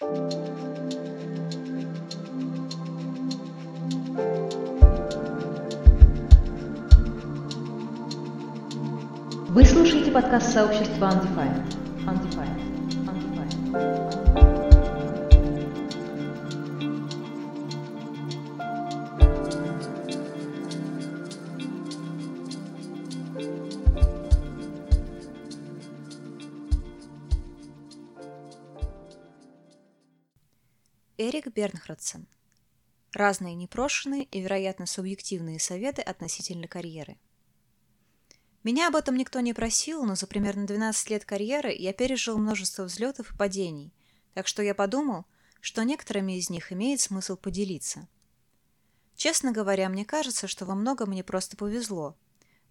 Вы слушаете подкаст сообщества Undefined. Undefined. Undefined. Эрик Бернхардсен. Разные непрошенные и, вероятно, субъективные советы относительно карьеры. Меня об этом никто не просил, но за примерно 12 лет карьеры я пережил множество взлетов и падений, так что я подумал, что некоторыми из них имеет смысл поделиться. Честно говоря, мне кажется, что во многом мне просто повезло.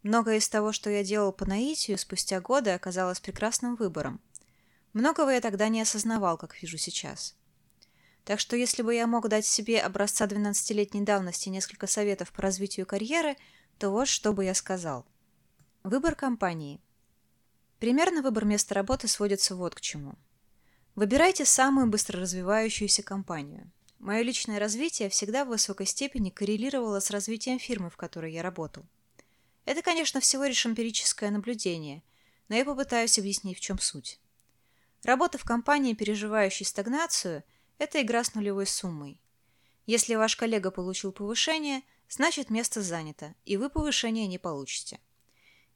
Многое из того, что я делал по наитию, спустя годы оказалось прекрасным выбором. Многого я тогда не осознавал, как вижу сейчас. Так что если бы я мог дать себе образца 12-летней давности несколько советов по развитию карьеры, то вот что бы я сказал. Выбор компании. Примерно выбор места работы сводится вот к чему. Выбирайте самую быстро развивающуюся компанию. Мое личное развитие всегда в высокой степени коррелировало с развитием фирмы, в которой я работал. Это, конечно, всего лишь эмпирическое наблюдение, но я попытаюсь объяснить, в чем суть. Работа в компании, переживающей стагнацию – это игра с нулевой суммой. Если ваш коллега получил повышение, значит место занято, и вы повышение не получите.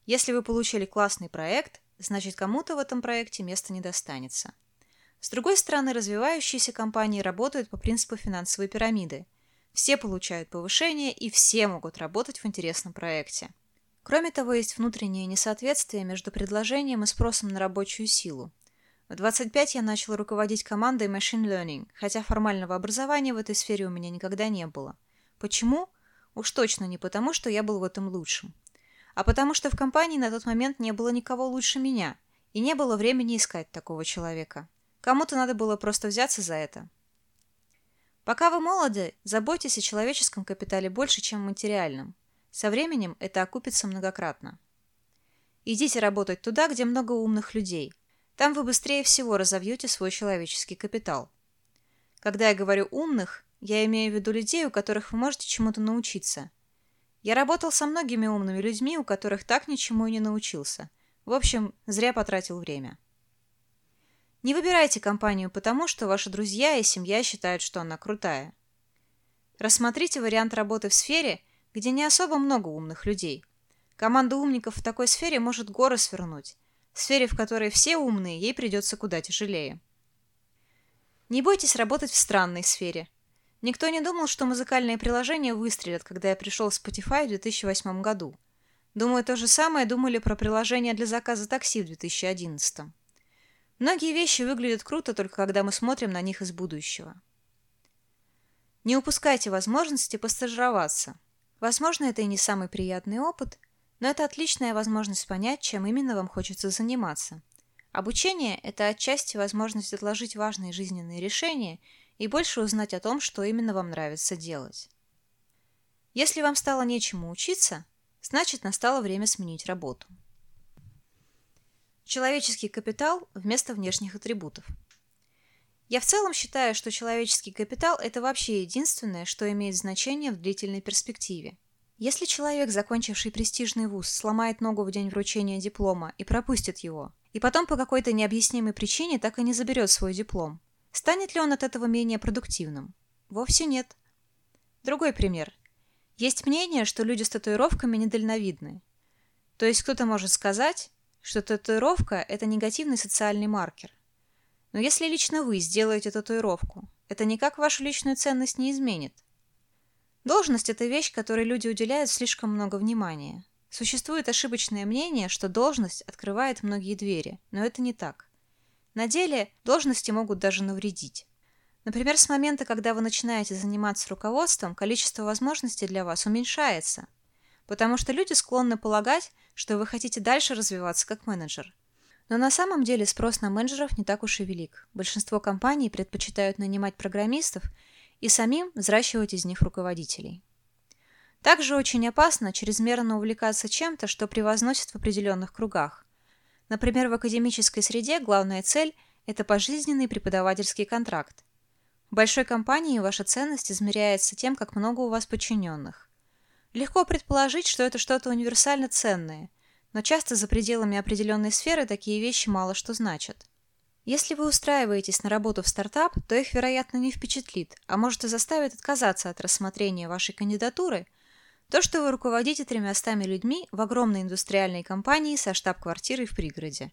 Если вы получили классный проект, значит кому-то в этом проекте место не достанется. С другой стороны, развивающиеся компании работают по принципу финансовой пирамиды. Все получают повышение, и все могут работать в интересном проекте. Кроме того, есть внутреннее несоответствие между предложением и спросом на рабочую силу. В 25 я начал руководить командой Machine Learning, хотя формального образования в этой сфере у меня никогда не было. Почему? Уж точно не потому, что я был в этом лучшим. А потому что в компании на тот момент не было никого лучше меня, и не было времени искать такого человека. Кому-то надо было просто взяться за это. Пока вы молоды, заботьтесь о человеческом капитале больше, чем материальном. Со временем это окупится многократно. Идите работать туда, где много умных людей – там вы быстрее всего разовьете свой человеческий капитал. Когда я говорю «умных», я имею в виду людей, у которых вы можете чему-то научиться. Я работал со многими умными людьми, у которых так ничему и не научился. В общем, зря потратил время. Не выбирайте компанию потому, что ваши друзья и семья считают, что она крутая. Рассмотрите вариант работы в сфере, где не особо много умных людей. Команда умников в такой сфере может горы свернуть, в сфере, в которой все умные, ей придется куда тяжелее. Не бойтесь работать в странной сфере. Никто не думал, что музыкальные приложения выстрелят, когда я пришел в Spotify в 2008 году. Думаю, то же самое думали про приложения для заказа такси в 2011. Многие вещи выглядят круто только когда мы смотрим на них из будущего. Не упускайте возможности постажироваться. Возможно, это и не самый приятный опыт, но это отличная возможность понять, чем именно вам хочется заниматься. Обучение – это отчасти возможность отложить важные жизненные решения и больше узнать о том, что именно вам нравится делать. Если вам стало нечему учиться, значит настало время сменить работу. Человеческий капитал вместо внешних атрибутов. Я в целом считаю, что человеческий капитал – это вообще единственное, что имеет значение в длительной перспективе – если человек, закончивший престижный вуз, сломает ногу в день вручения диплома и пропустит его, и потом по какой-то необъяснимой причине так и не заберет свой диплом, станет ли он от этого менее продуктивным? Вовсе нет. Другой пример. Есть мнение, что люди с татуировками недальновидны. То есть кто-то может сказать, что татуировка – это негативный социальный маркер. Но если лично вы сделаете татуировку, это никак вашу личную ценность не изменит. Должность – это вещь, которой люди уделяют слишком много внимания. Существует ошибочное мнение, что должность открывает многие двери, но это не так. На деле должности могут даже навредить. Например, с момента, когда вы начинаете заниматься руководством, количество возможностей для вас уменьшается, потому что люди склонны полагать, что вы хотите дальше развиваться как менеджер. Но на самом деле спрос на менеджеров не так уж и велик. Большинство компаний предпочитают нанимать программистов и самим взращивать из них руководителей. Также очень опасно чрезмерно увлекаться чем-то, что превозносит в определенных кругах. Например, в академической среде главная цель – это пожизненный преподавательский контракт. В большой компании ваша ценность измеряется тем, как много у вас подчиненных. Легко предположить, что это что-то универсально ценное, но часто за пределами определенной сферы такие вещи мало что значат. Если вы устраиваетесь на работу в стартап, то их, вероятно, не впечатлит, а может и заставит отказаться от рассмотрения вашей кандидатуры то, что вы руководите тремястами людьми в огромной индустриальной компании со штаб-квартирой в пригороде.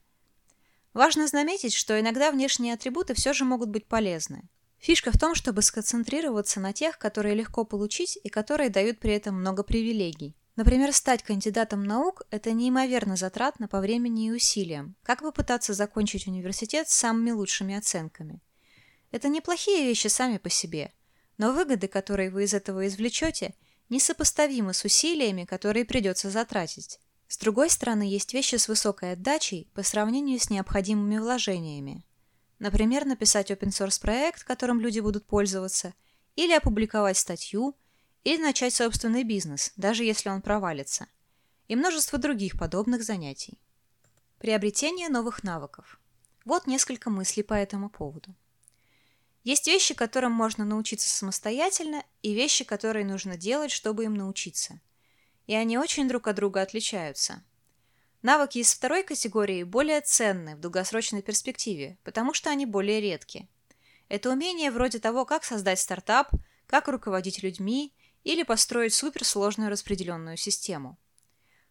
Важно заметить, что иногда внешние атрибуты все же могут быть полезны. Фишка в том, чтобы сконцентрироваться на тех, которые легко получить и которые дают при этом много привилегий. Например, стать кандидатом наук – это неимоверно затратно по времени и усилиям. Как попытаться закончить университет с самыми лучшими оценками? Это неплохие вещи сами по себе, но выгоды, которые вы из этого извлечете, несопоставимы с усилиями, которые придется затратить. С другой стороны, есть вещи с высокой отдачей по сравнению с необходимыми вложениями. Например, написать open-source проект, которым люди будут пользоваться, или опубликовать статью – или начать собственный бизнес, даже если он провалится. И множество других подобных занятий. Приобретение новых навыков. Вот несколько мыслей по этому поводу. Есть вещи, которым можно научиться самостоятельно, и вещи, которые нужно делать, чтобы им научиться. И они очень друг от друга отличаются. Навыки из второй категории более ценны в долгосрочной перспективе, потому что они более редки. Это умения вроде того, как создать стартап, как руководить людьми или построить суперсложную распределенную систему.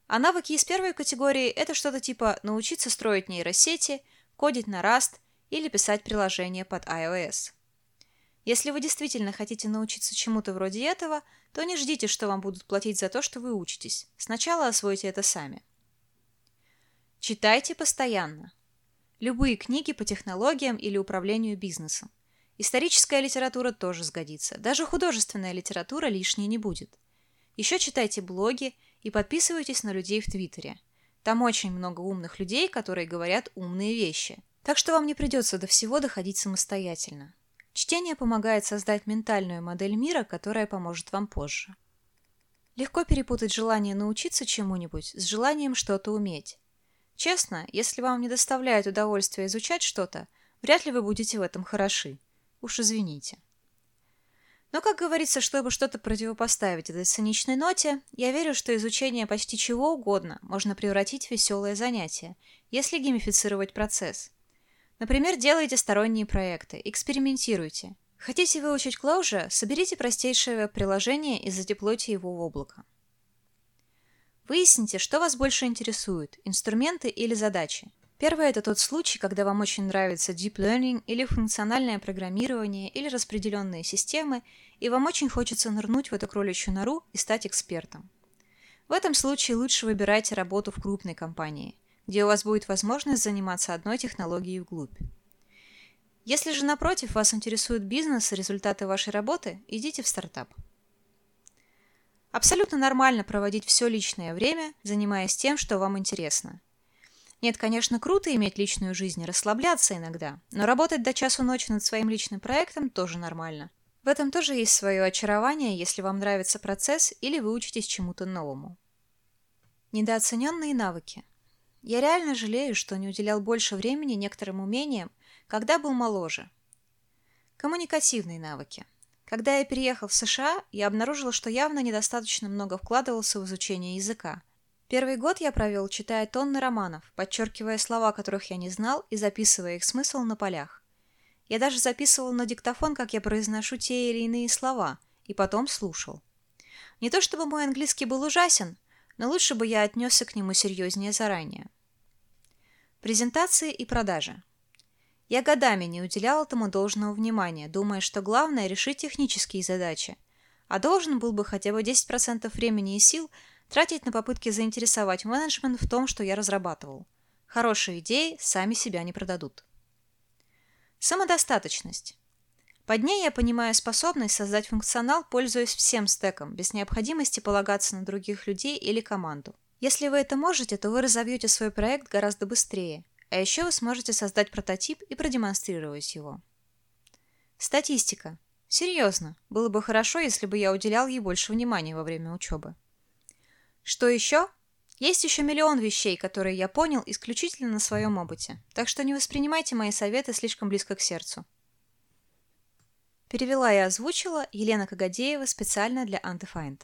А навыки из первой категории – это что-то типа научиться строить нейросети, кодить на Rust или писать приложения под iOS. Если вы действительно хотите научиться чему-то вроде этого, то не ждите, что вам будут платить за то, что вы учитесь. Сначала освойте это сами. Читайте постоянно. Любые книги по технологиям или управлению бизнесом. Историческая литература тоже сгодится. Даже художественная литература лишней не будет. Еще читайте блоги и подписывайтесь на людей в Твиттере. Там очень много умных людей, которые говорят умные вещи. Так что вам не придется до всего доходить самостоятельно. Чтение помогает создать ментальную модель мира, которая поможет вам позже. Легко перепутать желание научиться чему-нибудь с желанием что-то уметь. Честно, если вам не доставляет удовольствия изучать что-то, вряд ли вы будете в этом хороши. Уж извините. Но, как говорится, чтобы что-то противопоставить этой циничной ноте, я верю, что изучение почти чего угодно можно превратить в веселое занятие, если геймифицировать процесс. Например, делайте сторонние проекты, экспериментируйте. Хотите выучить Clojure, соберите простейшее веб-приложение и задеплойте его в облако. Выясните, что вас больше интересует – инструменты или задачи. Первое – это тот случай, когда вам очень нравится deep learning или функциональное программирование или распределенные системы, и вам очень хочется нырнуть в эту кроличью нору и стать экспертом. В этом случае лучше выбирайте работу в крупной компании, где у вас будет возможность заниматься одной технологией вглубь. Если же, напротив, вас интересует бизнес и результаты вашей работы, идите в стартап. Абсолютно нормально проводить все личное время, занимаясь тем, что вам интересно – нет, конечно, круто иметь личную жизнь и расслабляться иногда, но работать до часу ночи над своим личным проектом тоже нормально. В этом тоже есть свое очарование, если вам нравится процесс или вы учитесь чему-то новому. Недооцененные навыки. Я реально жалею, что не уделял больше времени некоторым умениям, когда был моложе. Коммуникативные навыки. Когда я переехал в США, я обнаружил, что явно недостаточно много вкладывался в изучение языка – Первый год я провел, читая тонны романов, подчеркивая слова, которых я не знал, и записывая их смысл на полях. Я даже записывал на диктофон, как я произношу те или иные слова, и потом слушал. Не то чтобы мой английский был ужасен, но лучше бы я отнесся к нему серьезнее заранее. Презентации и продажи. Я годами не уделял этому должного внимания, думая, что главное – решить технические задачи, а должен был бы хотя бы 10% времени и сил – тратить на попытки заинтересовать менеджмент в том, что я разрабатывал. Хорошие идеи сами себя не продадут. Самодостаточность. Под ней я понимаю способность создать функционал, пользуясь всем стеком, без необходимости полагаться на других людей или команду. Если вы это можете, то вы разовьете свой проект гораздо быстрее, а еще вы сможете создать прототип и продемонстрировать его. Статистика. Серьезно, было бы хорошо, если бы я уделял ей больше внимания во время учебы. Что еще? Есть еще миллион вещей, которые я понял исключительно на своем опыте, так что не воспринимайте мои советы слишком близко к сердцу. Перевела и озвучила Елена Кагадеева специально для Undefined.